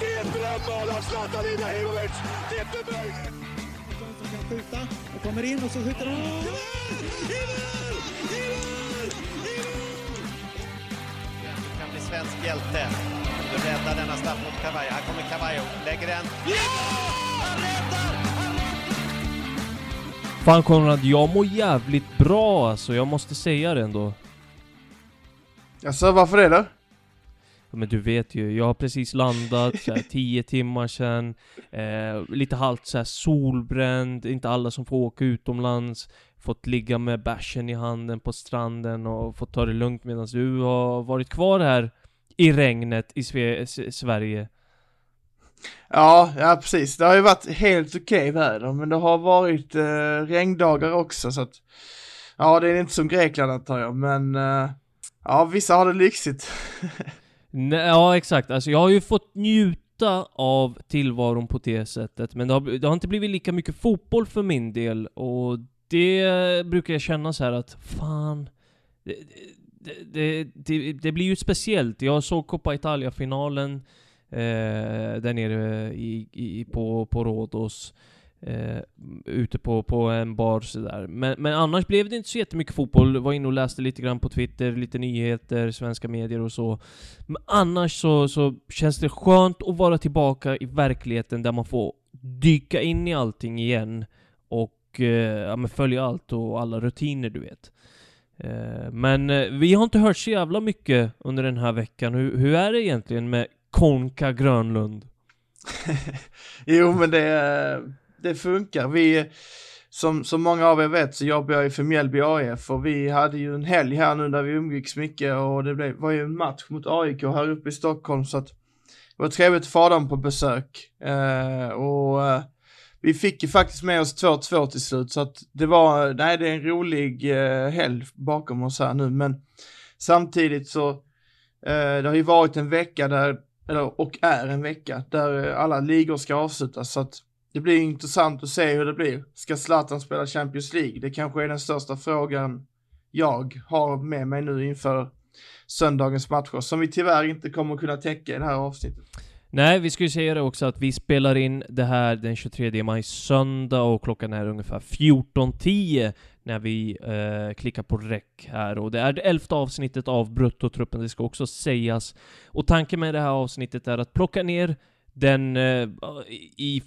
Det är ett drömmål av Zlatan Ibrahimovic! Det är inte möjligt! Som kan skjuta och kommer in och så skjuter han. I mål! I mål! I mål! Du kan bli svensk hjälte. Du räddar denna straff mot Cavallo. Här kommer Cavallo, lägger den. Ja! Han räddar! Han räddar! Fan Konrad, jag mår jävligt bra alltså, jag måste säga det ändå. Alltså varför det då? Men du vet ju, jag har precis landat så här, 10 timmar sedan, eh, lite halvt så här solbränd, inte alla som får åka utomlands, fått ligga med bärsen i handen på stranden och fått ta det lugnt medan du har varit kvar här i regnet i Sve- S- Sverige. Ja, ja precis. Det har ju varit helt okej väder, men det har varit eh, regndagar också så att ja, det är inte som Grekland antar jag, men eh, ja, vissa har det lyxigt. Nej, ja exakt, alltså jag har ju fått njuta av tillvaron på det sättet, men det har, det har inte blivit lika mycket fotboll för min del, och det brukar jag känna så här att fan, det, det, det, det, det blir ju speciellt. Jag såg Coppa Italia-finalen eh, där nere i, i, på, på Rhodos. Eh, ute på, på en bar sådär. Men, men annars blev det inte så jättemycket fotboll. Var inne och läste lite grann på Twitter, lite nyheter, svenska medier och så. Men annars så, så känns det skönt att vara tillbaka i verkligheten där man får dyka in i allting igen. Och eh, ja, följa allt och alla rutiner du vet. Eh, men eh, vi har inte hört så jävla mycket under den här veckan. Hur, hur är det egentligen med Konka Grönlund? jo, men det, det funkar. Vi, som, som många av er vet så jobbar jag ju för Mjällby AIF och vi hade ju en helg här nu där vi umgicks mycket och det blev, var ju en match mot AIK här uppe i Stockholm så att det var trevligt att få dem på besök. Eh, och eh, vi fick ju faktiskt med oss 2-2 till slut så att det var, nej det är en rolig eh, helg bakom oss här nu men samtidigt så eh, det har ju varit en vecka där, eller och är en vecka där eh, alla ligor ska avslutas så att det blir intressant att se hur det blir. Ska Zlatan spela Champions League? Det kanske är den största frågan jag har med mig nu inför söndagens matcher som vi tyvärr inte kommer kunna täcka i det här avsnittet. Nej, vi ska ju säga det också att vi spelar in det här den 23 maj söndag och klockan är ungefär 14.10 när vi eh, klickar på rec här och det är det elfte avsnittet av Bruttotruppen, det ska också sägas. Och tanken med det här avsnittet är att plocka ner den eh, i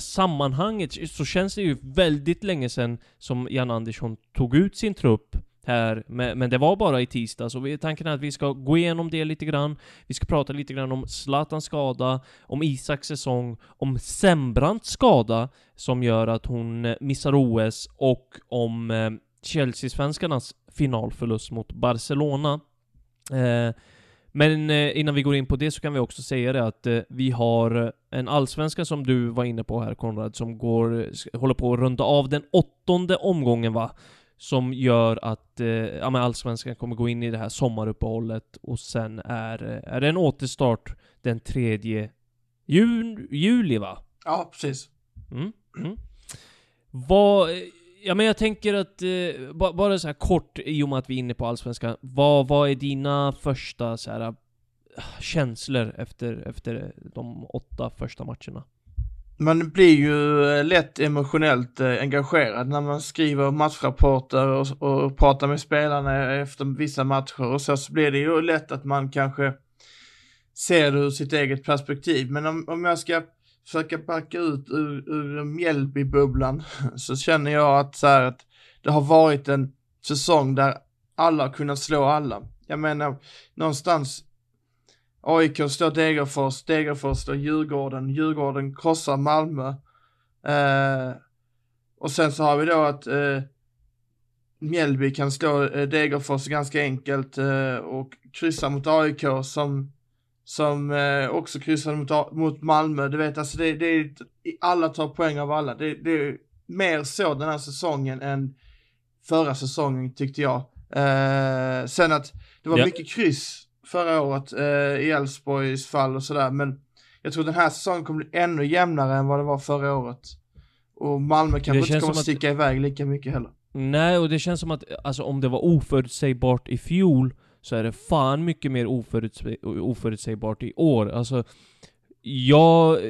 sammanhanget så känns det ju väldigt länge sedan som Jan Andersson tog ut sin trupp här, men, men det var bara i tisdag, så vi, tanken är att vi ska gå igenom det lite grann. Vi ska prata lite grann om Zlatans skada, om Isaks säsong, om Sembrants skada som gör att hon eh, missar OS och om eh, Chelsea-svenskarnas finalförlust mot Barcelona. Eh, men eh, innan vi går in på det så kan vi också säga det att eh, vi har en allsvenska som du var inne på här Konrad, som går, håller på att runda av den åttonde omgången va? Som gör att eh, ja, men allsvenskan kommer gå in i det här sommaruppehållet och sen är, eh, är det en återstart den tredje jul, juli va? Ja, precis. Mm, mm. Vad, ja men jag tänker att, eh, ba, bara så här kort i och med att vi är inne på Allsvenskan, vad, vad är dina första så här, ah, känslor efter, efter de åtta första matcherna? Man blir ju eh, lätt emotionellt eh, engagerad när man skriver matchrapporter och, och pratar med spelarna efter vissa matcher och så, så blir det ju lätt att man kanske ser det ur sitt eget perspektiv. Men om, om jag ska försöka backa ut ur, ur Mjällby-bubblan så känner jag att, så här, att det har varit en säsong där alla har kunnat slå alla. Jag menar, någonstans AIK slår Degerfors, Degerfors slår Djurgården, Djurgården krossar Malmö. Eh, och sen så har vi då att eh, Mjällby kan slå eh, Degerfors ganska enkelt eh, och kryssa mot AIK som, som eh, också kryssade mot, mot Malmö. Du vet, alltså det, det är, alla tar poäng av alla. Det, det är mer så den här säsongen än förra säsongen tyckte jag. Eh, sen att det var Ja. mycket kryss förra året eh, i Elfsborgs fall och sådär, men jag tror den här säsongen kommer bli ännu jämnare än vad det var förra året. Och Malmö kanske inte kommer att- sticka iväg lika mycket heller. Nej, och det känns som att, alltså om det var oförutsägbart i fjol, så är det fan mycket mer oförutsäg oförutsägbart i år. Alltså, ja,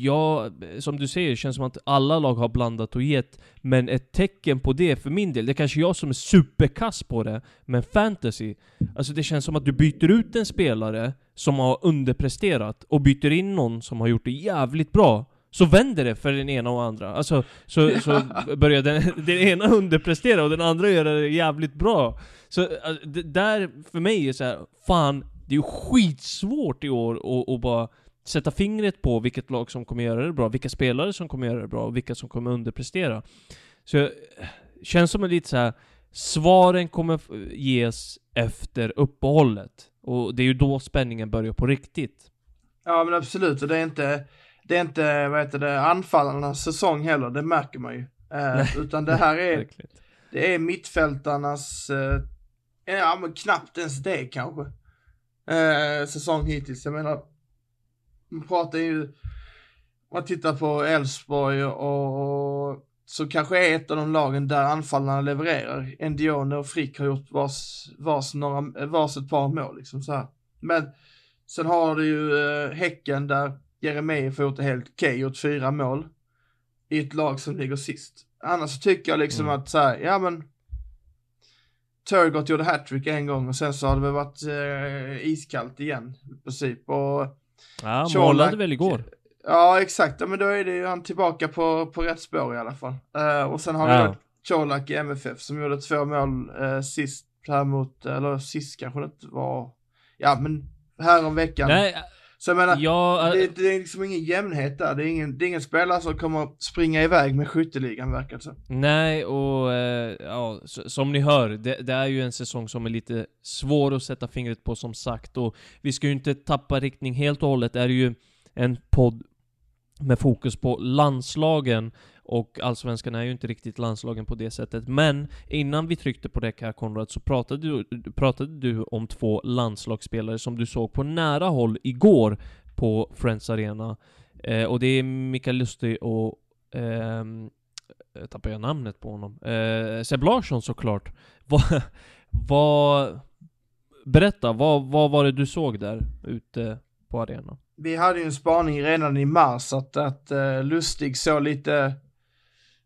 ja, som du säger, det känns som att alla lag har blandat och gett. Men ett tecken på det för min del, det är kanske jag som är superkass på det, men fantasy, alltså det känns som att du byter ut en spelare som har underpresterat och byter in någon som har gjort det jävligt bra. Så vänder det för den ena och andra. Alltså, så, så börjar den, den ena underprestera och den andra gör det jävligt bra. Så alltså, det där, för mig är så här, fan, det är ju skitsvårt i år att, bara sätta fingret på vilket lag som kommer göra det bra, vilka spelare som kommer göra det bra och vilka som kommer underprestera. Så jag, känns som en lite så här, svaren kommer ges efter uppehållet. Och det är ju då spänningen börjar på riktigt. Ja men absolut, och det är inte, det är inte, vad heter det, anfallarnas säsong heller, det märker man ju. Eh, utan det här är, det är mittfältarnas, eh, ja men knappt ens det kanske. Eh, säsong hittills, jag menar, man pratar ju, om man tittar på Elfsborg och, och så kanske är ett av de lagen där anfallarna levererar. Ndione och Frick har gjort vars, vars, några, vars ett par mål liksom så här. Men sen har du ju eh, Häcken där Jeremejeff har gjort det helt okej, gjort fyra mål i ett lag som ligger sist. Annars så tycker jag liksom Mm. att så här, ja men Turgott gjorde hattrick en gång och sen så har det väl varit eh, iskallt igen i princip. Och Ja, målade väl igår. Ja, exakt. Ja, men då är det ju han tillbaka på, på rätt spår i alla fall. Eh, och sen har vi Ja. då Colak i MFF som gjorde två mål uh, sist här mot, eller sist kanske det inte var, ja men här om veckan. Nej, Så jag menar, ja, det, det är liksom ingen jämnhet där. Det är ingen, det är ingen spelare som kommer springa iväg med skytteligan verkar det som. Nej, och eh, ja, som ni hör, det, det är ju en säsong som är lite svår att sätta fingret på som sagt. Och vi ska ju inte tappa riktning helt och hållet. Det är ju en podd med fokus på landslagen. Och allsvenskan är ju inte riktigt landslagen på det sättet. Men innan vi tryckte på det här Konrad, så pratade du, pratade du om två landslagsspelare som du såg på nära håll igår på Friends Arena. Eh, och det är Mikael Lustig och ehm, Eh, tappar jag namnet på honom. Eh, Seb Larsson såklart. Vad, berätta, vad, vad var det du såg där ute på arenan? Vi hade ju en spaning redan i mars att, att uh, Lustig såg lite,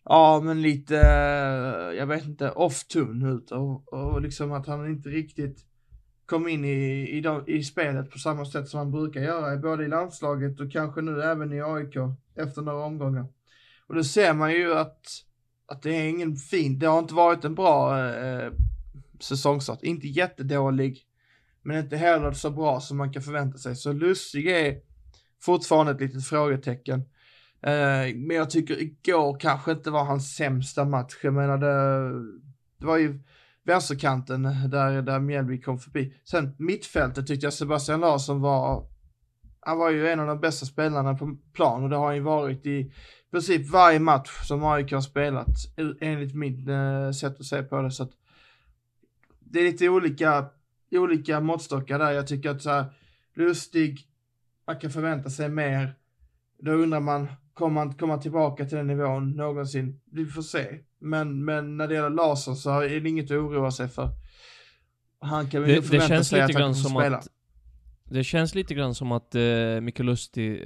ja men lite, eh, jag vet inte, off-tune ut och, och liksom att han inte riktigt kom in i, i, de, i spelet på samma sätt som han brukar göra, både i landslaget och kanske nu även i AIK efter några omgångar. Och då ser man ju att, att det är ingen fin, det har inte varit en bra eh, säsongstart, inte jättedålig, men inte heller så bra som man kan förvänta sig. Så Lustig är fortfarande ett litet frågetecken. Eh, men jag tycker igår kanske inte var hans sämsta match. Jag menar det, det var ju vänsterkanten där, där Mjällby kom förbi. Sen mittfältet tyckte jag Sebastian Larsson var, han var ju en av de bästa spelarna på plan och det har han ju varit i princip varje match som AIK har spelat enligt mitt eh, sätt att se på det. Så att det är lite olika, olika måttstockar där. Jag tycker att så här, Lustig, man kan förvänta sig mer. Då undrar man, kommer han komma tillbaka till den nivån någonsin? Vi får se. Men, men när det gäller Larsson så är det inget att oroa sig för. Han kan väl Det, nog det förvänta känns sig lite att han grann kommer som spela. att det känns lite grann som att eh, Mikael Lustig,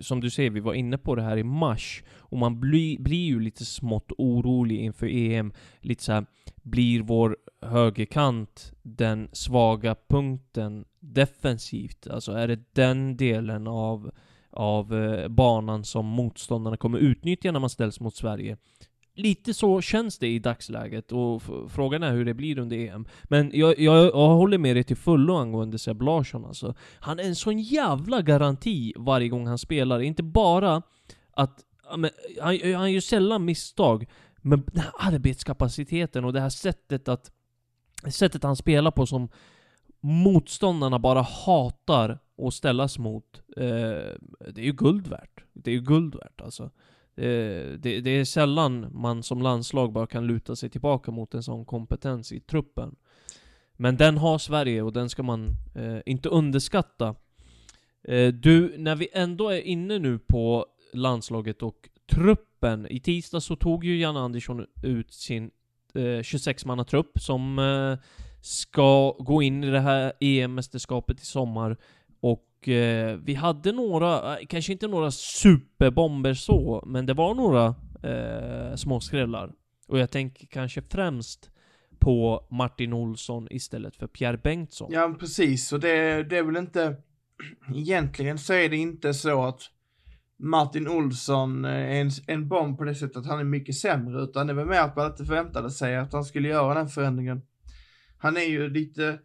som du säger, vi var inne på det här i mars, och man bli, blir ju lite smått orolig inför EM. Lite så här, blir vår högerkant den svaga punkten defensivt? Alltså är det den delen av, av eh, banan som motståndarna kommer utnyttja när man ställs mot Sverige? Lite så känns det i dagsläget, och frågan är hur det blir under EM. Men jag, jag, jag håller med dig till fullo angående Seb Larsson alltså. Han är en sån jävla garanti varje gång han spelar. Inte bara att... Men, han, han gör sällan misstag, men den här arbetskapaciteten och det här sättet att... Sättet han spelar på som motståndarna bara hatar och ställas mot. Eh, det är ju guld värt. Det är ju guld värt alltså. Eh, det, det är sällan man som landslag bara kan luta sig tillbaka mot en sån kompetens i truppen. Men den har Sverige och den ska man eh, inte underskatta. Eh, du, när vi ändå är inne nu på landslaget och truppen. I tisdag så tog ju Jan Andersson ut sin eh, 26-mannatrupp som eh, ska gå in i det här EM-mästerskapet i sommar. Och eh, vi hade några, eh, kanske inte några superbomber så, men det var några eh, småskrällar. Och jag tänker kanske främst på Martin Olsson istället för Pierre Bengtsson. Ja, precis. Och det, det är väl inte... Egentligen så är det inte så att Martin Olsson är en, en bomb på det sättet att han är mycket sämre, utan det var mer att man inte förväntade sig att han skulle göra den förändringen. Han är ju lite,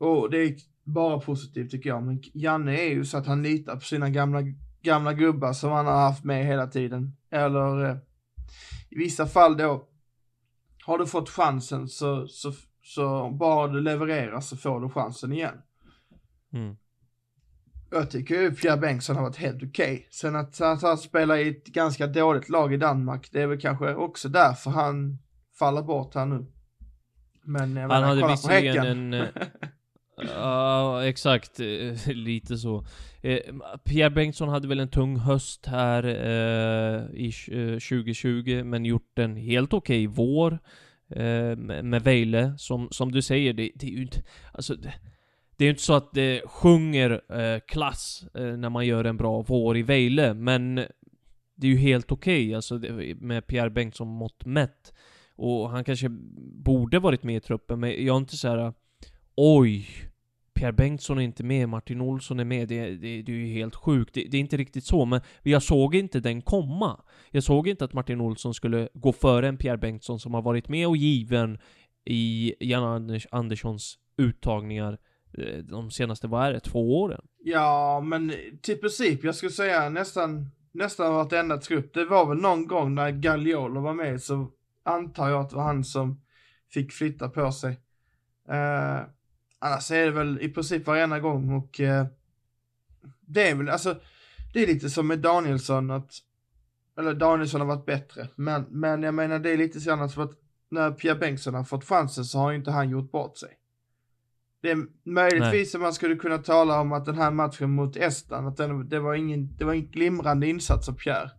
och det är bara positivt tycker jag, men Janne är ju så att han litar på sina gamla, gamla gubbar som han har haft med hela tiden. Eller eh, i vissa fall då, har du fått chansen så, så, så bara du levererar så får du chansen igen. Mm. Jag tycker ju Pierre Bengtsson har varit helt okej. Okay. Sen att, att han spelar i ett ganska dåligt lag i Danmark, det är väl kanske också därför han faller bort här nu. Men jag Han menar, hade kolla på visserligen Häcken. en... Ja, Ja, exakt. Eh, lite så. Uh, Pierre Bengtsson hade väl en tung höst här uh, i 2020, men gjort en helt okej vår med med Vejle. Som, som du säger, det, det är ju inte... Alltså, det, det är ju inte så att det sjunger klass när man gör en bra vår i Vejle, men det är ju helt okej, alltså med Pierre Bengtsson mått mätt. Och han kanske borde varit med i truppen, men jag är inte så här. Oj! Pierre Bengtsson är inte med, Martin Olsson är med, det, det, det är ju helt sjukt. Det, det är inte riktigt så, men jag såg inte den komma. Jag såg inte att Martin Olsson skulle gå före en Pierre Bengtsson som har varit med och given i Jan Anders, Anderssons uttagningar eh, de senaste, vad är det, två åren? Ja, men till princip, jag skulle säga nästan, nästan vartenda trupp. Det var väl någon gång när Gagliolo var med så antar jag att det var han som fick flytta på sig. Uh, annars är det väl i princip varenda gång och eh, det är väl, alltså, det är lite som med Danielsson att, eller Danielsson har varit bättre, men, men jag menar det är lite så annars för att när Pierre Bengtsson har fått chansen så har ju inte han gjort bort sig. Det är möjligtvis som man skulle kunna tala om att den här matchen mot Estland, att den, det var ingen, det var en glimrande insats av Pierre.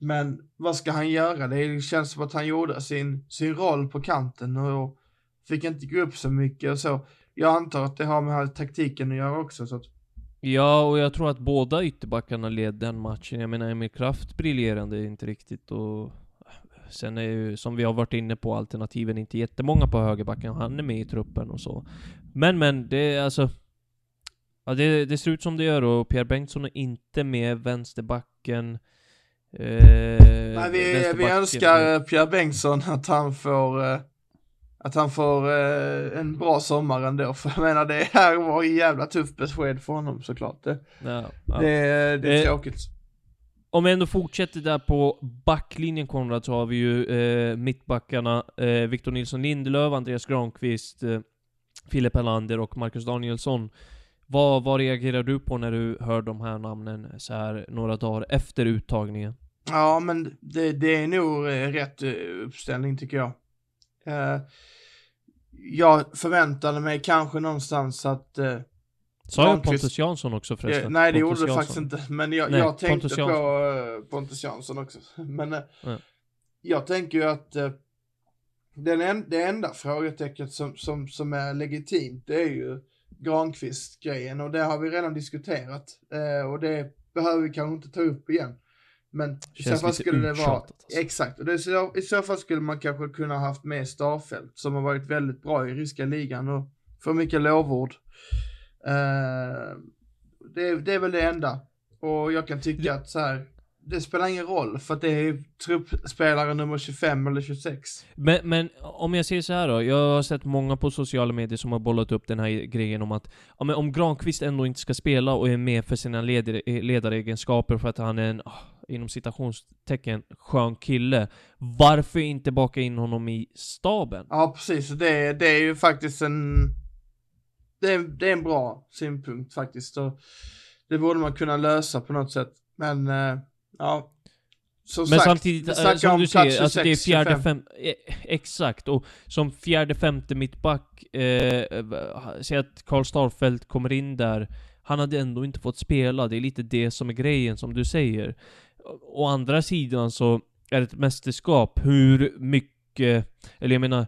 Men vad ska han göra? Det känns som att han gjorde sin, sin roll på kanten och fick inte gå upp så mycket och så. Jag antar att det har med taktiken att göra också så att, Ja, och jag tror att båda ytterbackarna led den matchen. Jag menar, Emil Kraft briljerande inte riktigt och... Sen är ju, som vi har varit inne på, alternativen inte jättemånga på högerbacken. Han är med i truppen och så. Men, men, det är alltså... Ja, det, det ser ut som det gör och Pierre Bengtsson är inte med, vänsterbacken... Eh, Nej, vi, vi önskar Pierre Bengtsson att han får, eh, att han får eh, en bra sommar ändå. För jag menar det här var ju jävla tufft besked för honom såklart. Det, Ja, ja. det, det är Eh, tråkigt. Om vi ändå fortsätter där på backlinjen Konrad, så har vi ju eh, mittbackarna eh, Victor Nilsson Lindelöf, Andreas Granqvist, eh, Filip Helander och Marcus Danielsson. Vad, vad reagerar du på när du hör de här namnen så här några dagar efter uttagningen? Ja, men det, det är nog eh, rätt eh, uppställning tycker jag. Eh, jag förväntade mig kanske någonstans att eh, Sa jag Pontus Jansson också förresten? Eh, nej, det Pontus gjorde du faktiskt inte. Men jag, Nej, jag tänkte på eh, Pontus Jansson också. Men eh, Ja. jag tänker ju att eh, den en, det enda frågetecknet som, som, som är legitimt, det är ju Granqvist-grejen och det har vi redan diskuterat. Eh, och det behöver vi kanske inte ta upp igen. Men i så fall skulle det vara, alltså. exakt, och så, i så fall skulle man kanske kunna haft med Starfelt som har varit väldigt bra i ryska ligan och får mycket lovord. Eh, det, det är väl det enda. Och jag kan tycka att så här, det spelar ingen roll för att det är truppspelare nummer 25 eller 26. Men, men om jag säger så här då, jag har sett många på sociala medier som har bollat upp den här grejen om att ja, men om Granqvist ändå inte ska spela och är med för sina leder, ledaregenskaper för att han är en, ah, inom citationstecken, skön kille. Varför inte baka in honom i staben? Ja, precis. Det, det är ju faktiskt en... Det är, det är en bra synpunkt faktiskt. Och det borde man kunna lösa på något sätt. Men, eh, ja. Som Men sagt, samtidigt, eh, som om du säger, alltså det är 26, fjärde, 25. fem, eh, exakt, och som fjärde, femte mittback, eh, säg att Karl Starfelt kommer in där, han hade ändå inte fått spela, det är lite det som är grejen, som du säger. Å å andra sidan så är det ett mästerskap, hur mycket, eller jag menar,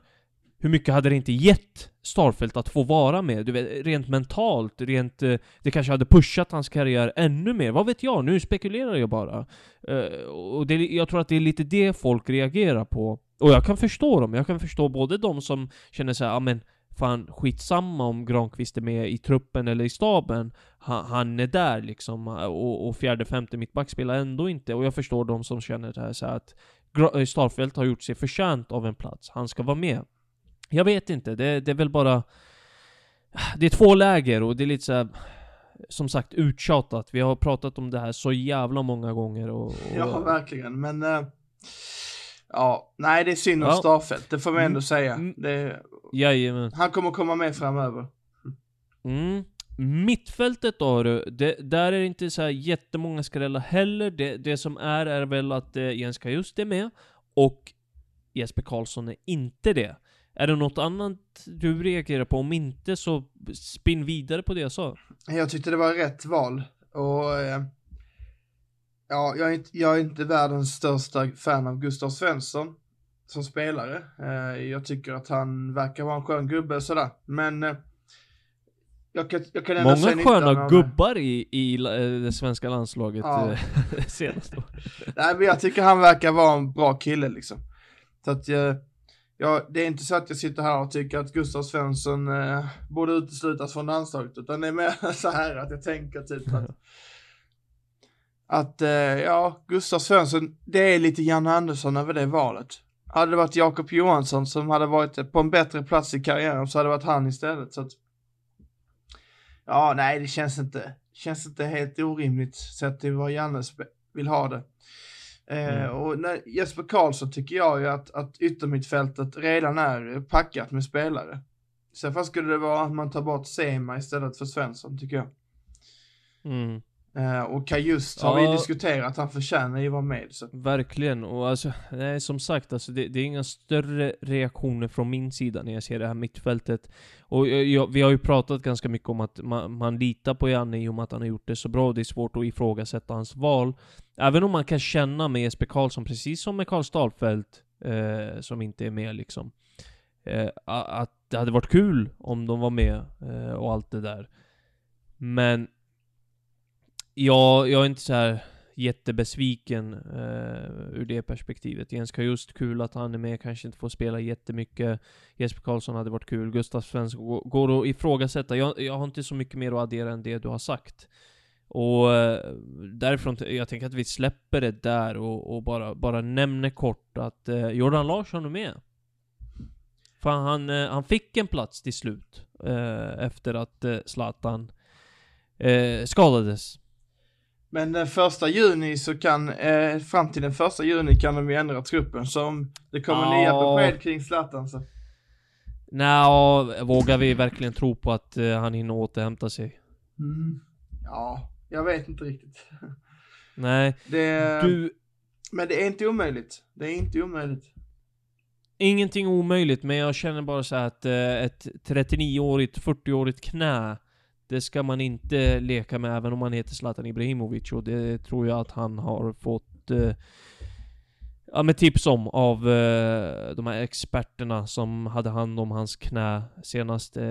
hur mycket hade det inte gett Starfelt att få vara med? Du vet, rent mentalt, rent... Eh, det kanske hade pushat hans karriär ännu mer. Vad vet jag? Nu spekulerar jag bara. Uh, och det, jag tror att det är lite det folk reagerar på. Och jag kan förstå dem. Jag kan förstå både de som känner såhär, ja men fan skitsamma om Granqvist är med i truppen eller i staben. Han, han är där liksom. Eh, och, och fjärde, femte mittback spelar ändå inte. Och jag förstår de som känner det här så här att eh, Starfelt har gjort sig förtjänt av en plats. Han ska vara med. Jag vet inte, det, det är väl bara... Det är två läger och det är lite så här, Som sagt, uttjatat. Vi har pratat om det här så jävla många gånger och... och Ja, verkligen. Men eh, ja, nej, det är synd om Ja. Starfelt. Det får man ändå Mm. säga. Mm. Det, Jajamän. han kommer komma med framöver. Mm. Mittfältet då du, det, där är det inte så här jättemånga skrällar heller. Det, det som är är väl att eh, Jens Kajust är med och Jesper Karlsson är inte det. Är det något annat du reagerar på? Om inte så spinn vidare på det jag sa. Jag tyckte det var rätt val. Och eh, ja, jag är, inte, jag är inte världens största fan av Gustav Svensson som spelare. Eh, jag tycker att han verkar vara en skön gubbe och sådär. Men eh, jag, kan, jag kan ändå se Många nyttan sköna gubbar i, i eh, det svenska landslaget Ja. året. Nej, men jag tycker han verkar vara en bra kille liksom. Så att jag, ja, det är inte så att jag sitter här och tycker att Gustav Svensson eh, borde uteslutas från landslaget, utan det är mer så här att jag tänker typ att att eh, ja, Gustav Svensson, det är lite Janne Andersson över det valet. Hade det varit Jakob Johansson som hade varit på en bättre plats i karriären så hade det varit han istället. Så att, ja, nej, det känns inte, känns inte helt orimligt sett till vad Janne vill ha det. Eh, Mm. och när Jesper Karlsson tycker jag ju att, att yttermittfältet redan är packat med spelare. Fall skulle det vara att man tar bort Sema istället för Svensson, tycker jag. Mm. Eh, och Kajust har vi Ja. diskuterat, han förtjänar ju vara med. Så. Verkligen, och alltså, nej, som sagt, alltså, det, det är inga större reaktioner från min sida när jag ser det här mittfältet. Och jag, jag, vi har ju pratat ganska mycket om att man, man litar på Janne i och med att han har gjort det så bra, det är svårt att ifrågasätta hans val. Även om man kan känna med Jesper Karlsson, precis som med Karl Stalfelt, eh, som inte är med liksom, eh, att det hade varit kul om de var med eh, och allt det där. Men Ja, jag är inte så här jättebesviken eh, ur det perspektivet. Jens just kul att han är med, kanske inte får spela jättemycket. Jesper Karlsson hade varit kul. Gustav Svensson går- att ifrågasätta. Jag, jag har inte så mycket mer att addera än det du har sagt. Och eh, därifrån, jag tänker att vi släpper det där och, och bara, bara nämner kort att eh, Jordan Larsson är med. För han, eh, han fick en plats till slut. Eh, efter att eh, Zlatan eh, skadades. Men den första juni så kan, eh, fram till den första juni kan de ju ändra truppen. Så om det kommer Ja. nya besked kring Zlatan så. Nja, vågar vi verkligen tro på att eh, han hinner återhämta sig? Mm. Ja, jag vet inte riktigt. Nej, Det, du... Men det är inte omöjligt. Det är inte omöjligt. Ingenting omöjligt, men jag känner bara så att eh, ett 39-årigt, 40-årigt knä, det ska man inte leka med även om man heter Zlatan Ibrahimovic och det tror jag att han har fått eh, Ja med tips om av eh, de här experterna som hade hand om hans knä senast, eh,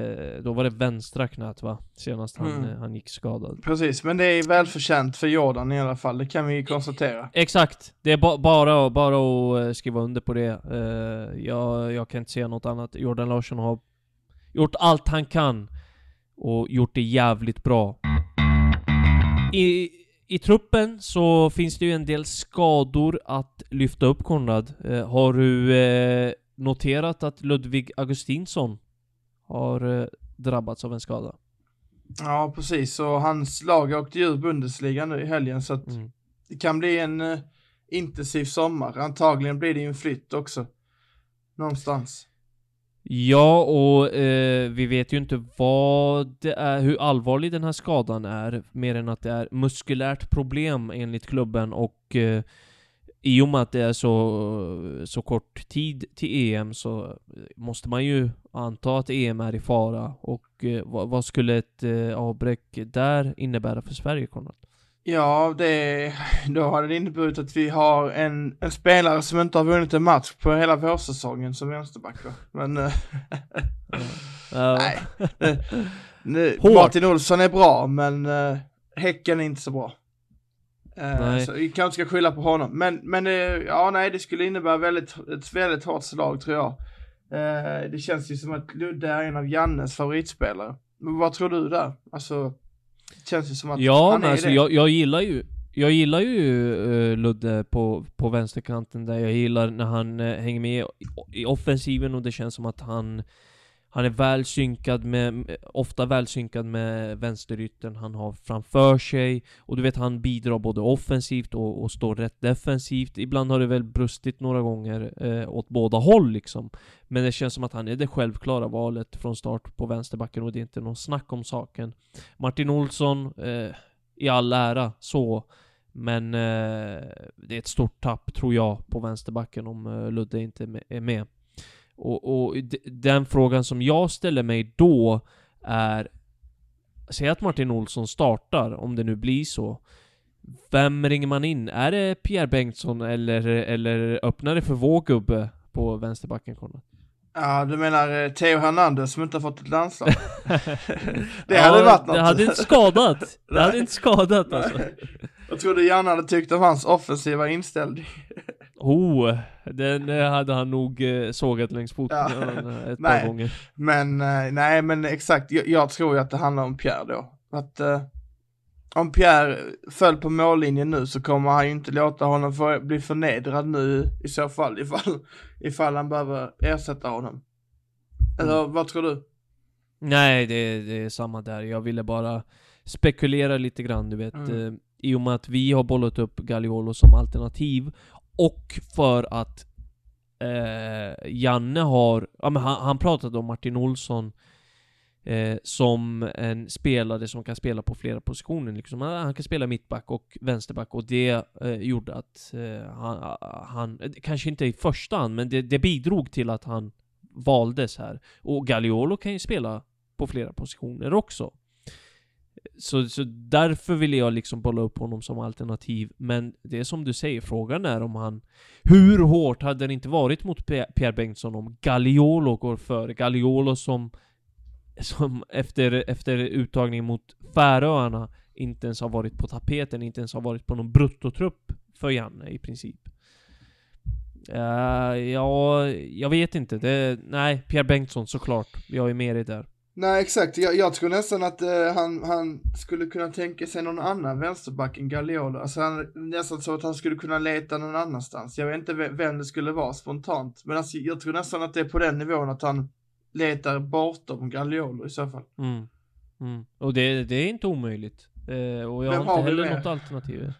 då var det vänstra knät va? Senast han, Mm. eh, han gick skadad. Precis, men det är välförtjänt för Jordan i alla fall. Det kan vi konstatera. Exakt. Det är ba bara, bara att eh, skriva under på det. Eh, jag, jag kan inte säga något annat. Jordan Larsson har gjort allt han kan och gjort det jävligt bra. I, I truppen så finns det ju en del skador att lyfta upp Konrad. Eh, har du eh, noterat att Ludvig Augustinsson har eh, drabbats av en skada? Ja, precis. Och hans lag åkte ju ur Bundesliga nu i helgen så att Mm. det kan bli en eh, intensiv sommar. Antagligen blir det ju en flytt också. Någonstans. Ja, och eh, vi vet ju inte vad det är, hur allvarlig den här skadan är, mer än att det är muskulärt problem enligt klubben och eh, i och med att det är så, så kort tid till EM så måste man ju anta att EM är i fara. Och eh, vad, vad skulle ett eh, avbräck där innebära för Sverige, Konrad? Ja, det, då hade det inneburit att vi har en, en spelare som inte har vunnit en match på hela vårsäsongen som vänsterback. Men, Ja. nej. Nu. Martin Olsson är bra, men uh, Häcken är inte så bra. Nej. så vi kanske ska skylla på honom. Men, men eh, ja, nej, det skulle innebära väldigt, ett väldigt hårt slag tror jag. Eh, det känns ju som att Ludde är en av Jannes favoritspelare. Men vad tror du där? Alltså, det känns ju som att Ja, han men är alltså det. jag, jag gillar ju jag gillar ju eh, Ludde på, på vänsterkanten där. Jag gillar när han eh, hänger med i offensiven och det känns som att han han är väl synkad med, ofta väl synkad med vänsteryttern han har framför sig. Och du vet han bidrar både offensivt och, och står rätt defensivt. Ibland har det väl brustit några gånger eh, åt båda håll liksom. Men det känns som att han är det självklara valet från start på vänsterbacken och det är inte någon snack om saken. Martin Olsson, eh, i all ära, så. Men eh, det är ett stort tapp, tror jag, på vänsterbacken om eh, Ludde inte är med- är med och, och den frågan som jag ställer mig då är Säg att Martin Olsson startar, om det nu blir så Vem ringer man in? Är det Pierre Bengtsson eller, eller öppnar det för vår gubbe på vänsterbacken Konrad? Ja, du menar eh, Theo Hernandez som inte har fått ett landslag? det hade varit något. Det hade inte skadat! Det hade inte skadat alltså Jag trodde Janne hade tyckt om hans offensiva inställning. Oh, den hade han nog eh, sågat längs foten Ja. ett Nej. par gånger Men eh, nej, men exakt. Jag, jag tror ju att det handlar om Pierre då. Att eh, om Pierre föll på mållinjen nu så kommer han ju inte låta honom få bli förnedrad nu i så fall ifall, ifall han behöver ersätta honom. Eller vad tror du? Nej, det, det är samma där. Jag ville bara spekulera lite grann, du vet. Mm. Eh, I och med att vi har bollat upp Gagliolo som alternativ. Och för att eh, Janne har, ja men han, han pratade om Martin Olsson eh, som en spelare som kan spela på flera positioner liksom. Han, han kan spela mittback och vänsterback och det eh, gjorde att eh, han, han, kanske inte i första hand, men det, det bidrog till att han valdes här. Och Gagliolo kan ju spela på flera positioner också. Så, så därför ville jag liksom bolla upp honom som alternativ. Men det är som du säger, frågan är om han... Hur hårt hade det inte varit mot Pierre Bengtsson om Gagliolo går före? Gagliolo som... Som efter, efter uttagningen mot Färöarna inte ens har varit på tapeten, inte ens har varit på någon bruttotrupp för Janne i princip. Uh, ja, jag vet inte. Det, nej, Pierre Bengtsson såklart. Jag är med dig där. Nej exakt, jag, jag tror nästan att eh, han, han skulle kunna tänka sig någon annan vänsterback än Gagliolo. Alltså han, nästan så att han skulle kunna leta någon annanstans. Jag vet inte ve- vem det skulle vara spontant. Men alltså, jag tror nästan att det är på den nivån att han letar bortom Gagliolo i så fall. Mm. Mm. Och det, det är inte omöjligt. Eh, och jag Vem har inte heller något alternativ. Ja.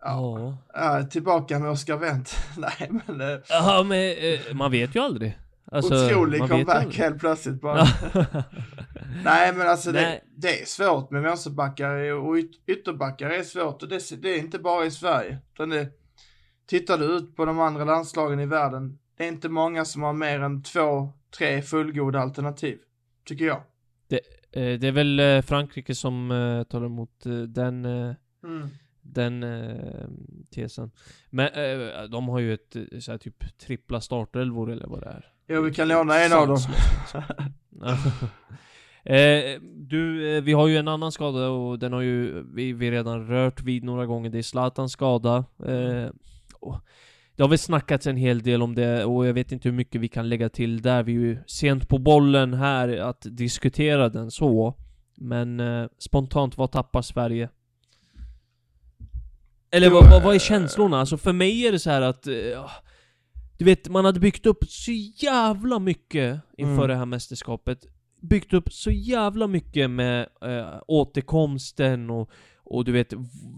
Ja. Ja, tillbaka med Oscar Wendt. Nej men, eh, Ja, men eh, man vet ju aldrig. Alltså, otrolig comeback helt plötsligt bara. Nej men alltså det, Nej. det är svårt med vänsterbackar och yt- ytterbackar är svårt och det, det är inte bara i Sverige. Utan det, tittar du ut på de andra landslagen i världen, det är inte många som har mer än två, tre fullgoda alternativ. Tycker jag. Eh, det är väl eh, Frankrike som eh, tar emot den, Mm. den tesen. Men de har ju ett eh, så här, typ trippla startelvor eller vad det är. Jo, vi kan låna en av dem. Eh, du, eh, vi har ju en annan skada och den har ju vi, vi redan rört vid några gånger. Det är Zlatans skada. Eh, och det har väl snackats en hel del om det och jag vet inte hur mycket vi kan lägga till där. Vi är ju sent på bollen här att diskutera den så. Men eh, spontant, vad tappar Sverige? Eller Jo, vad, vad, vad är eh, känslorna? Alltså för mig är det så här att... Du vet, man hade byggt upp så jävla mycket inför Mm. det här mästerskapet. Byggt upp så jävla mycket med eh, återkomsten och, och du vet,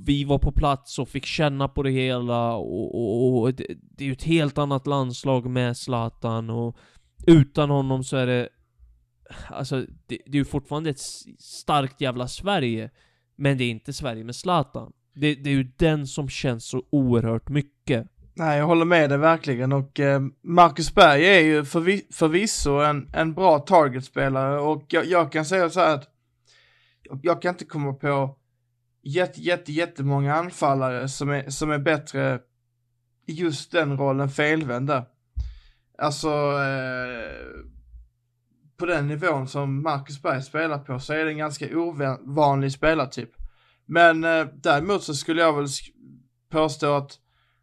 vi var på plats och fick känna på det hela och, och, och det, det är ju ett helt annat landslag med Zlatan och utan honom så är det... Alltså, det, det är ju fortfarande ett starkt jävla Sverige. Men det är inte Sverige med Zlatan. Det, det är ju den som känns så oerhört mycket. Nej, jag håller med dig verkligen och eh, Marcus Berg är ju förvi förvisso en, en bra targetspelare och jag, jag kan säga så här att jag, kan inte komma på jätte, jätte, jättemånga anfallare som är, som är bättre i just den rollen felvända. Alltså, eh, på den nivån som Marcus Berg spelar på så är det en ganska ovanlig spelartyp. Men eh, däremot så skulle jag väl påstå att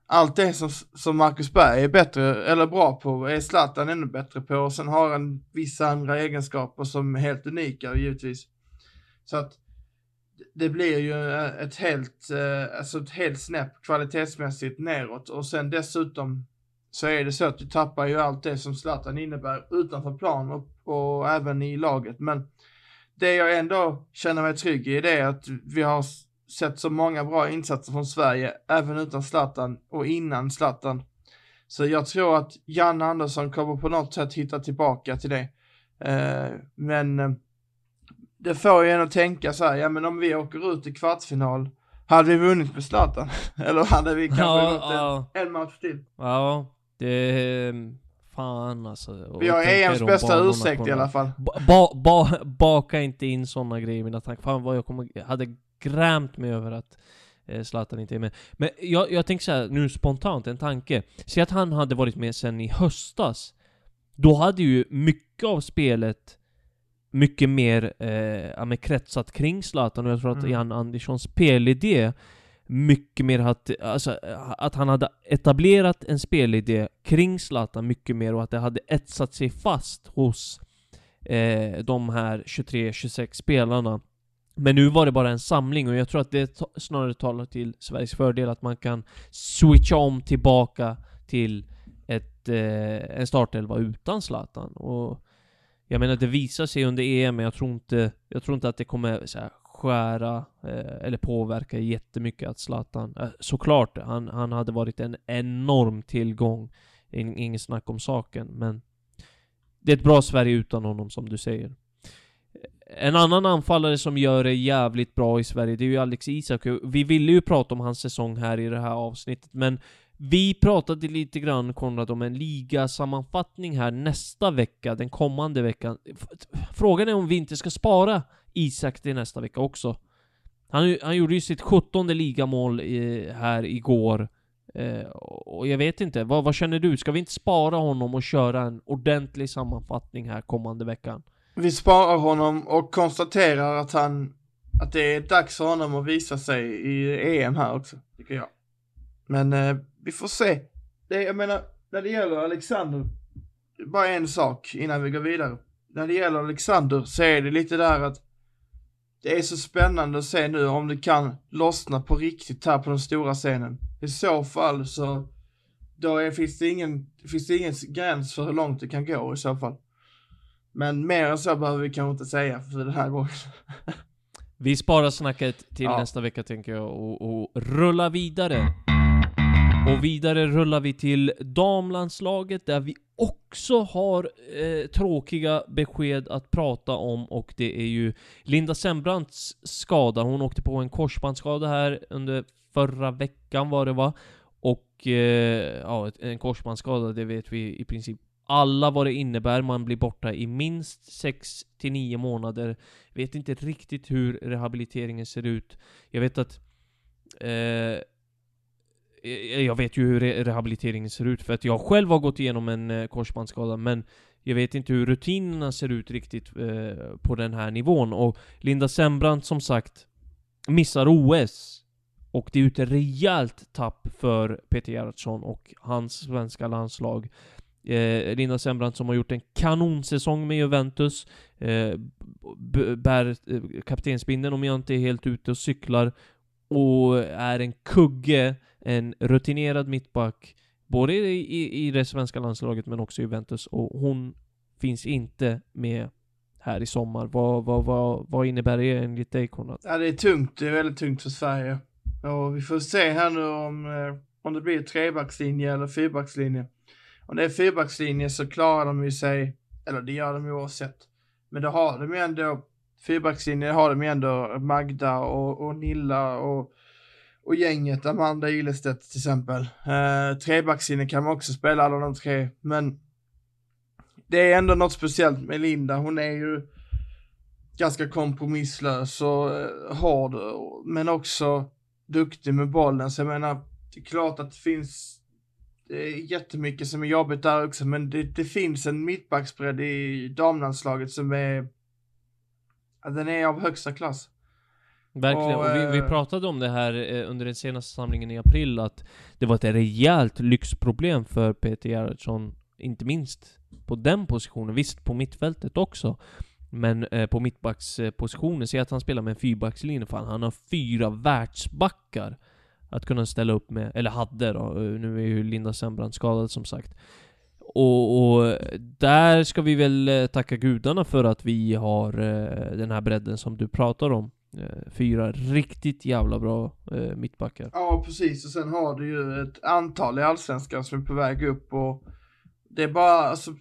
allt det som, som Marcus Berg är bättre, eller bra på, är Zlatan ännu bättre på och sen har han vissa andra egenskaper som är helt unika givetvis. Så att det blir ju eh, ett helt, eh, alltså ett helt snäpp kvalitetsmässigt neråt och sen dessutom så är det så att du tappar ju allt det som Zlatan innebär utanför plan och, och även i laget. Men det jag ändå känner mig trygg i det är att vi har sett så många bra insatser från Sverige, även utan Zlatan och innan Zlatan. Så jag tror att Janne Andersson kommer på något sätt hitta tillbaka till det. Eh, men eh, det får ju en att tänka så här, ja men om vi åker ut i kvartsfinal, hade vi vunnit med Zlatan? Eller hade vi kanske ja, gått ja. En, en match till? Ja, det... Fan alltså. Vi har EMs bästa ursäkt i alla fall. Ba, ba, baka inte in sådana grejer i mina tankar. Fan vad jag kommer, hade grämt mig över att eh, Zlatan inte är med. Men jag, jag tänker såhär, nu spontant, en tanke. Säg att han hade varit med sen i höstas. Då hade ju mycket av spelet mycket mer eh, kretsat kring Zlatan och jag tror att mm. Jan Anderssons spelidé mycket mer att, alltså, att han hade etablerat en spelidé kring Zlatan mycket mer och att det hade etsat sig fast hos eh, de här 23-26 spelarna. Men nu var det bara en samling och jag tror att det snarare talar till Sveriges fördel att man kan switcha om tillbaka till ett, eh, en startelva utan Zlatan. Och jag menar det visar sig under EM, men jag tror inte, jag tror inte att det kommer så här, skära eh, eller påverka jättemycket att Zlatan, eh, såklart, han, han hade varit en enorm tillgång. In, ingen snack om saken, men det är ett bra Sverige utan honom som du säger. En annan anfallare som gör det jävligt bra i Sverige, det är ju Alex Isak. Vi ville ju prata om hans säsong här i det här avsnittet, men vi pratade lite grann, Konrad, om en ligasammanfattning här nästa vecka, den kommande veckan. Frågan är om vi inte ska spara Isak till nästa vecka också. Han, han gjorde ju sitt 17 ligamål i, här igår. Eh, och jag vet inte, vad, vad, känner du? Ska vi inte spara honom och köra en ordentlig sammanfattning här kommande veckan? Vi sparar honom och konstaterar att han, att det är dags för honom att visa sig i EM här också, tycker jag. Men eh, vi får se. Det, jag menar, när det gäller Alexander, bara en sak innan vi går vidare. När det gäller Alexander så är det lite där att det är så spännande att se nu om det kan lossna på riktigt här på den stora scenen. I så fall så, då är, finns, det ingen, finns det ingen gräns för hur långt det kan gå i så fall. Men mer än så behöver vi kanske inte säga för den här gången. vi sparar snacket till ja. nästa vecka tänker jag och, och rulla vidare. Och vidare rullar vi till damlandslaget där vi också har eh, tråkiga besked att prata om och det är ju Linda Sembrants skada. Hon åkte på en korsbandsskada här under förra veckan var det va? Och eh, ja, en korsbandsskada, det vet vi i princip alla vad det innebär. Man blir borta i minst 6 till 9 månader. Vet inte riktigt hur rehabiliteringen ser ut. Jag vet att eh, eh, eh jag vet ju hur rehabiliteringen ser ut för att jag själv har gått igenom en eh, korsbandsskada men jag vet inte hur rutinerna ser ut riktigt eh, på den här nivån och Linda Sembrant som sagt missar OS och det är ju ett rejält tapp för Peter Gerhardsson och hans svenska landslag. Eh, Linda Sembrant som har gjort en kanonsäsong med Juventus, eh, bär eh, kaptensbindeln om jag inte är helt ute och cyklar, och är en kugge en rutinerad mittback, både i, i det svenska landslaget men också i Juventus. Och hon finns inte med här i sommar. Vad, vad, vad, vad innebär det enligt dig Konrad? Ja, det är tungt. Det är väldigt tungt för Sverige. Och vi får se här nu om, eh, om det blir trebackslinje eller fyrbackslinje. Om det är fyrbackslinje så klarar de ju sig, eller det gör de ju oavsett. Men då har de ju ändå, fyrbackslinjen har de ju ändå Magda och, och Nilla och och gänget, Amanda Ilestedt till exempel. Eh, trebackslinjen kan man också spela alla de tre, men det är ändå något speciellt med Linda. Hon är ju, ganska kompromisslös och eh, hård, men också duktig med bollen. Så jag menar, det är klart att det finns det är jättemycket som är jobbigt där också, men det, det finns en mittbacksbredd i damlandslaget som är, den är av högsta klass. Verkligen, och, och vi, vi, eh, pratade om det här eh, under den senaste samlingen i april, att det var ett rejält lyxproblem för Peter Gerhardsson, inte minst på den positionen, visst på mittfältet också. Men eh, på mittbackspositionen, säg att han spelar med en fyrbackslinje, fan han har fyra världsbackar att kunna ställa upp med, eller hade då, eh, nu är ju Linda Sembrant skadad som sagt. Och, och, där ska vi väl eh, tacka gudarna för att vi har eh, den här bredden som du pratar om. Fyra riktigt jävla bra mittbackar. Ja, precis. Och sen har du ju ett antal i Allsvenskan som är på väg upp och det är bara, alltså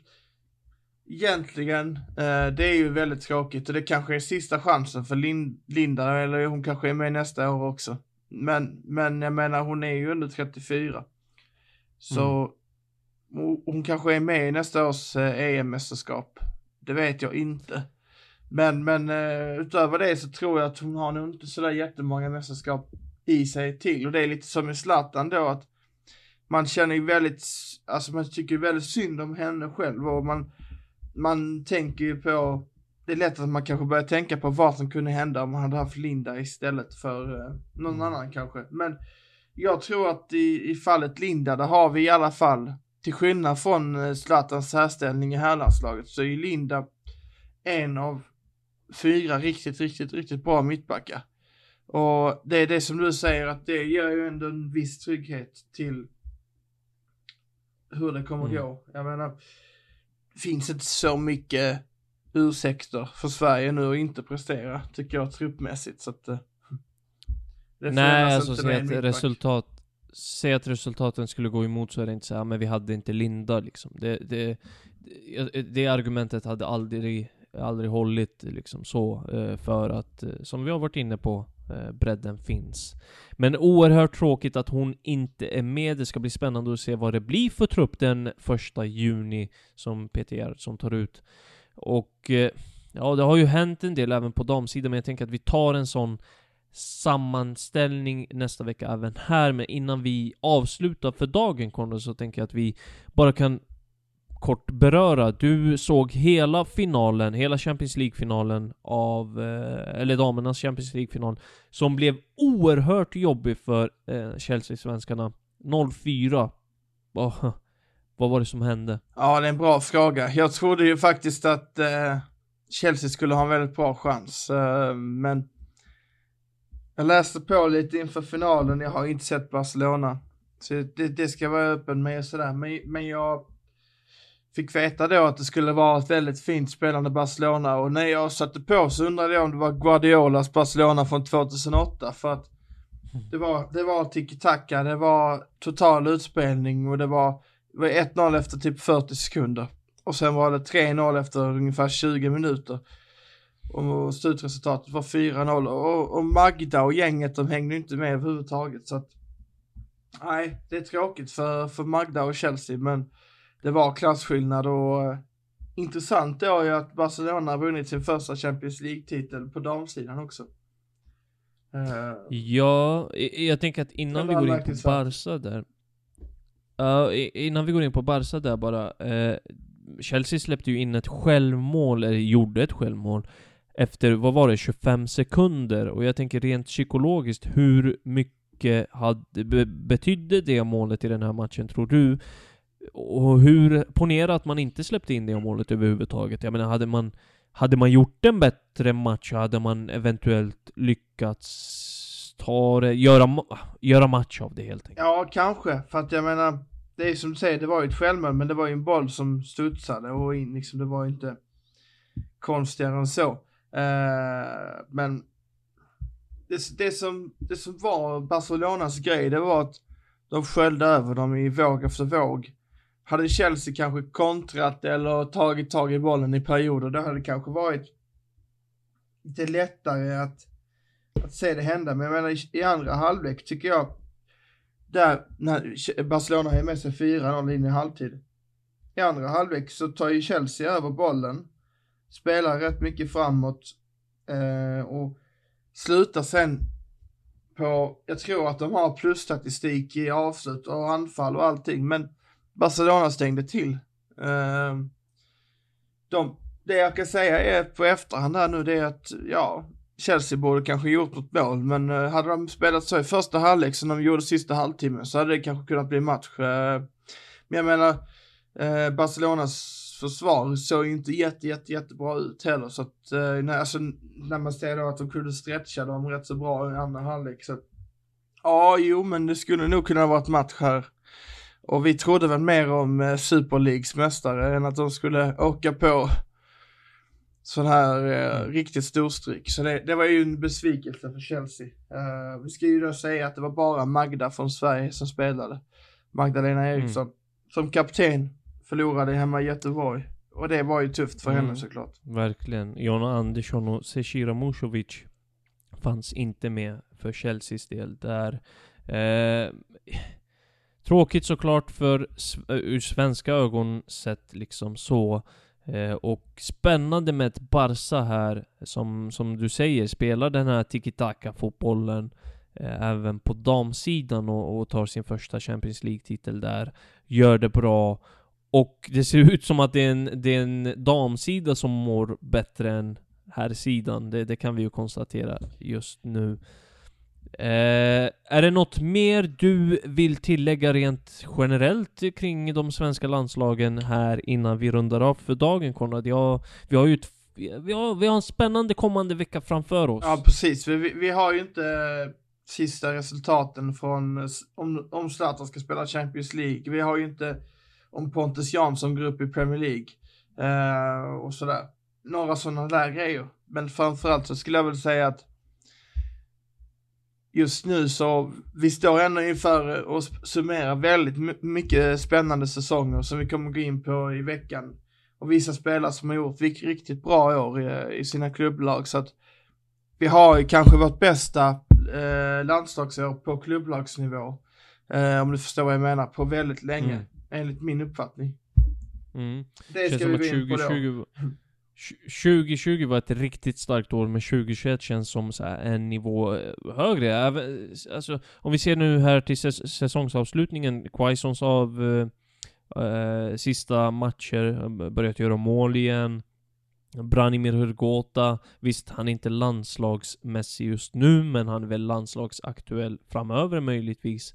egentligen, eh, det är ju väldigt tråkigt och det kanske är sista chansen för Lin Linda, eller hon kanske är med nästa år också. Men, men jag menar, hon är ju under 34. Så mm. hon kanske är med i nästa års eh, EM-mästerskap. Det vet jag inte. Men, men uh, utöver det så tror jag att hon har nog inte sådär jättemånga mästerskap i sig till. Och det är lite som med Zlatan då att man känner ju väldigt, alltså man tycker väldigt synd om henne själv och man, man tänker ju på, det är lätt att man kanske börjar tänka på vad som kunde hända om man hade haft Linda istället för uh, någon mm. annan kanske. Men jag tror att i, i fallet Linda, där har vi i alla fall, till skillnad från Zlatans särställning i herrlandslaget, så är Linda en av fyra riktigt, riktigt, riktigt bra mittbackar. Och det är det som du säger att det ger ju ändå en viss trygghet till hur det kommer mm. gå. Jag menar, finns inte så mycket ursäkter för Sverige nu att inte prestera, tycker jag truppmässigt. Så att, eh, Nej, alltså säg att resultat, säg att resultaten skulle gå emot så är det inte så här, men vi hade inte Linda liksom. Det, det, det, det argumentet hade aldrig aldrig hållit liksom så, eh, för att, eh, som vi har varit inne på, bredden finns. Men oerhört tråkigt att hon inte är med. Det ska bli spännande att se vad det blir för trupp den första juni som Peter Gerhardsson tar ut. Och eh, ja, det har ju hänt en del även på damsidan, men jag tänker att vi tar en sån sammanställning nästa vecka även här, men innan vi avslutar för dagen Konrad, så tänker jag att vi bara kan kort beröra. Du såg hela finalen, hela Champions League-finalen av, eh, eller damernas Champions League-final, som blev oerhört jobbig för eh, Chelsea-svenskarna. 0-4. Oh, vad var det som hände? Ja, det är en bra fråga. Jag trodde ju faktiskt att eh, Chelsea skulle ha en väldigt bra chans, eh, men jag läste på lite inför finalen, jag har inte sett Barcelona. Så det, det ska vara öppen med sådär, men, men jag fick veta då att det skulle vara ett väldigt fint spelande Barcelona och när jag satte på så undrade jag om det var Guardiolas Barcelona från 2008 för att det var, det var tiki-taka, det var total utspelning och det var, var 1-0 efter typ 40 sekunder. Och sen var det 3-0 efter ungefär 20 minuter. Och slutresultatet var 4-0 och, och Magda och gänget de hängde inte med överhuvudtaget så att Nej, det är tråkigt för, för Magda och Chelsea men det var klasskillnad och uh, intressant då är att Barcelona har vunnit sin första Champions League-titel på damsidan också. Uh, ja, jag tänker att innan vi går in på Barca där. Uh, innan vi går in på Barca där bara. Uh, Chelsea släppte ju in ett självmål, eller gjorde ett självmål, efter, vad var det, 25 sekunder. Och jag tänker rent psykologiskt, hur mycket hade, betydde det målet i den här matchen, tror du? Och hur, ponera att man inte släppte in det målet överhuvudtaget. Jag menar, hade man, hade man gjort en bättre match så hade man eventuellt lyckats ta det, göra, göra match av det helt enkelt. Ja, kanske. För att jag menar, det är som du säger, det var ju ett självmål, men det var ju en boll som studsade och in, liksom, det var ju inte konstigare än så. Uh, men det, det, som, det som var Barcelonas grej, det var att de sköljde över dem i våg efter våg hade Chelsea kanske kontrat eller tagit tag i bollen i perioder, då hade det kanske varit lite lättare att, att se det hända. Men jag menar i, i andra halvlek tycker jag, där när Barcelona är med sig 4-0 in i halvtid. I andra halvlek så tar ju Chelsea över bollen, spelar rätt mycket framåt Eh, och slutar sen på, jag tror att de har plusstatistik i avslut och anfall och allting, men Barcelona stängde till. Eh, de, det jag kan säga är på efterhand här nu, det är att, ja, Chelsea borde kanske gjort något mål, men eh, hade de spelat så i första halvlek som de gjorde sista halvtimmen så hade det kanske kunnat bli match. Eh, men jag menar, eh, Barcelonas försvar såg inte jätte, jätte, jättebra ut heller, så att när, alltså, när man ser då att de kunde stretcha dem rätt så bra i andra halvlek så ja, jo, men det skulle nog kunna vara ett match här. Och vi trodde väl mer om Super Leagues mästare än att de skulle åka på sån här eh, mm. riktigt storstryk. Så det, det, var ju en besvikelse för Chelsea. Uh, vi ska ju då säga att det var bara Magda från Sverige som spelade. Magdalena mm. Eriksson. Mm. Som kapten förlorade hemma i Göteborg. Och det var ju tufft för mm. henne såklart. Verkligen. Jonna Andersson och Seshira Musovic fanns inte med för Chelseas del. Där eh, Tråkigt såklart för ur svenska ögon sett liksom så. Eh, och spännande med ett Barca här, som, som du säger, spelar den här tiki-taka-fotbollen eh, även på damsidan och, och, tar sin första Champions League-titel där. Gör det bra. Och det ser ut som att det är en, det är en damsida som mår bättre än herrsidan. Det, det kan vi ju konstatera just nu. Eh, är det något mer du vill tillägga rent generellt kring de svenska landslagen här innan vi rundar av för dagen Konrad? Jag, vi har ju ett, vi, har, vi har en spännande kommande vecka framför oss. Ja precis, vi, vi har ju inte sista resultaten från om, om Zlatan ska spela Champions League. Vi har ju inte om Pontus Jansson går upp i Premier League eh, och sådär. Några sådana där grejer. Men framförallt så skulle jag väl säga att just nu så, vi står ändå inför och summerar väldigt mycket spännande säsonger som vi kommer gå in på i veckan. Och vissa spelare som har gjort riktigt bra år i, i sina klubblag så att vi har ju kanske vårt bästa eh, landslagsår på klubblagsnivå. Eh, om du förstår vad jag menar, på väldigt länge. Mm. Enligt min uppfattning. Mm. Det ska vi gå in på då. 2020 var ett riktigt starkt år, men 2021 känns som så en nivå eh, högre. Eh, alltså, om vi ser nu här till säsongsavslutningen, Quaisons av eh, eh sista matcher, börjat göra mål igen. Branimir Hurgota, visst han är inte landslagsmässig just nu, men han är väl landslagsaktuell framöver möjligtvis.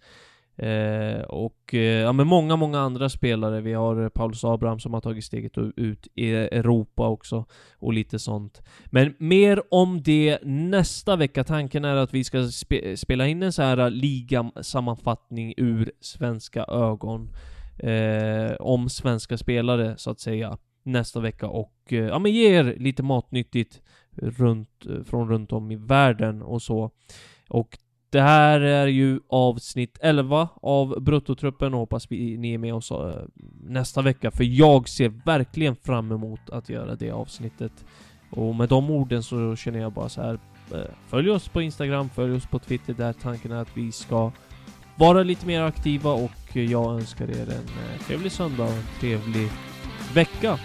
Eh, och eh, ja, men många, många andra spelare. Vi har eh, Paulus Abraham som har tagit steget ut i Europa också, och lite sånt. Men mer om det nästa vecka. Tanken är att vi ska spe spela in en så här ligasammanfattning ur svenska ögon. Eh, om svenska spelare, så att säga, nästa vecka. Och eh, ja, men ge er lite matnyttigt runt, eh, från runt om i världen och så. Och det här är ju avsnitt 11 av Bruttotruppen och hoppas vi, ni är med oss eh, nästa vecka för jag ser verkligen fram emot att göra det avsnittet. Och med de orden så känner jag bara så här. Eh, följ oss på Instagram, följ oss på Twitter där tanken är att vi ska vara lite mer aktiva och jag önskar er en eh, trevlig söndag och en trevlig vecka.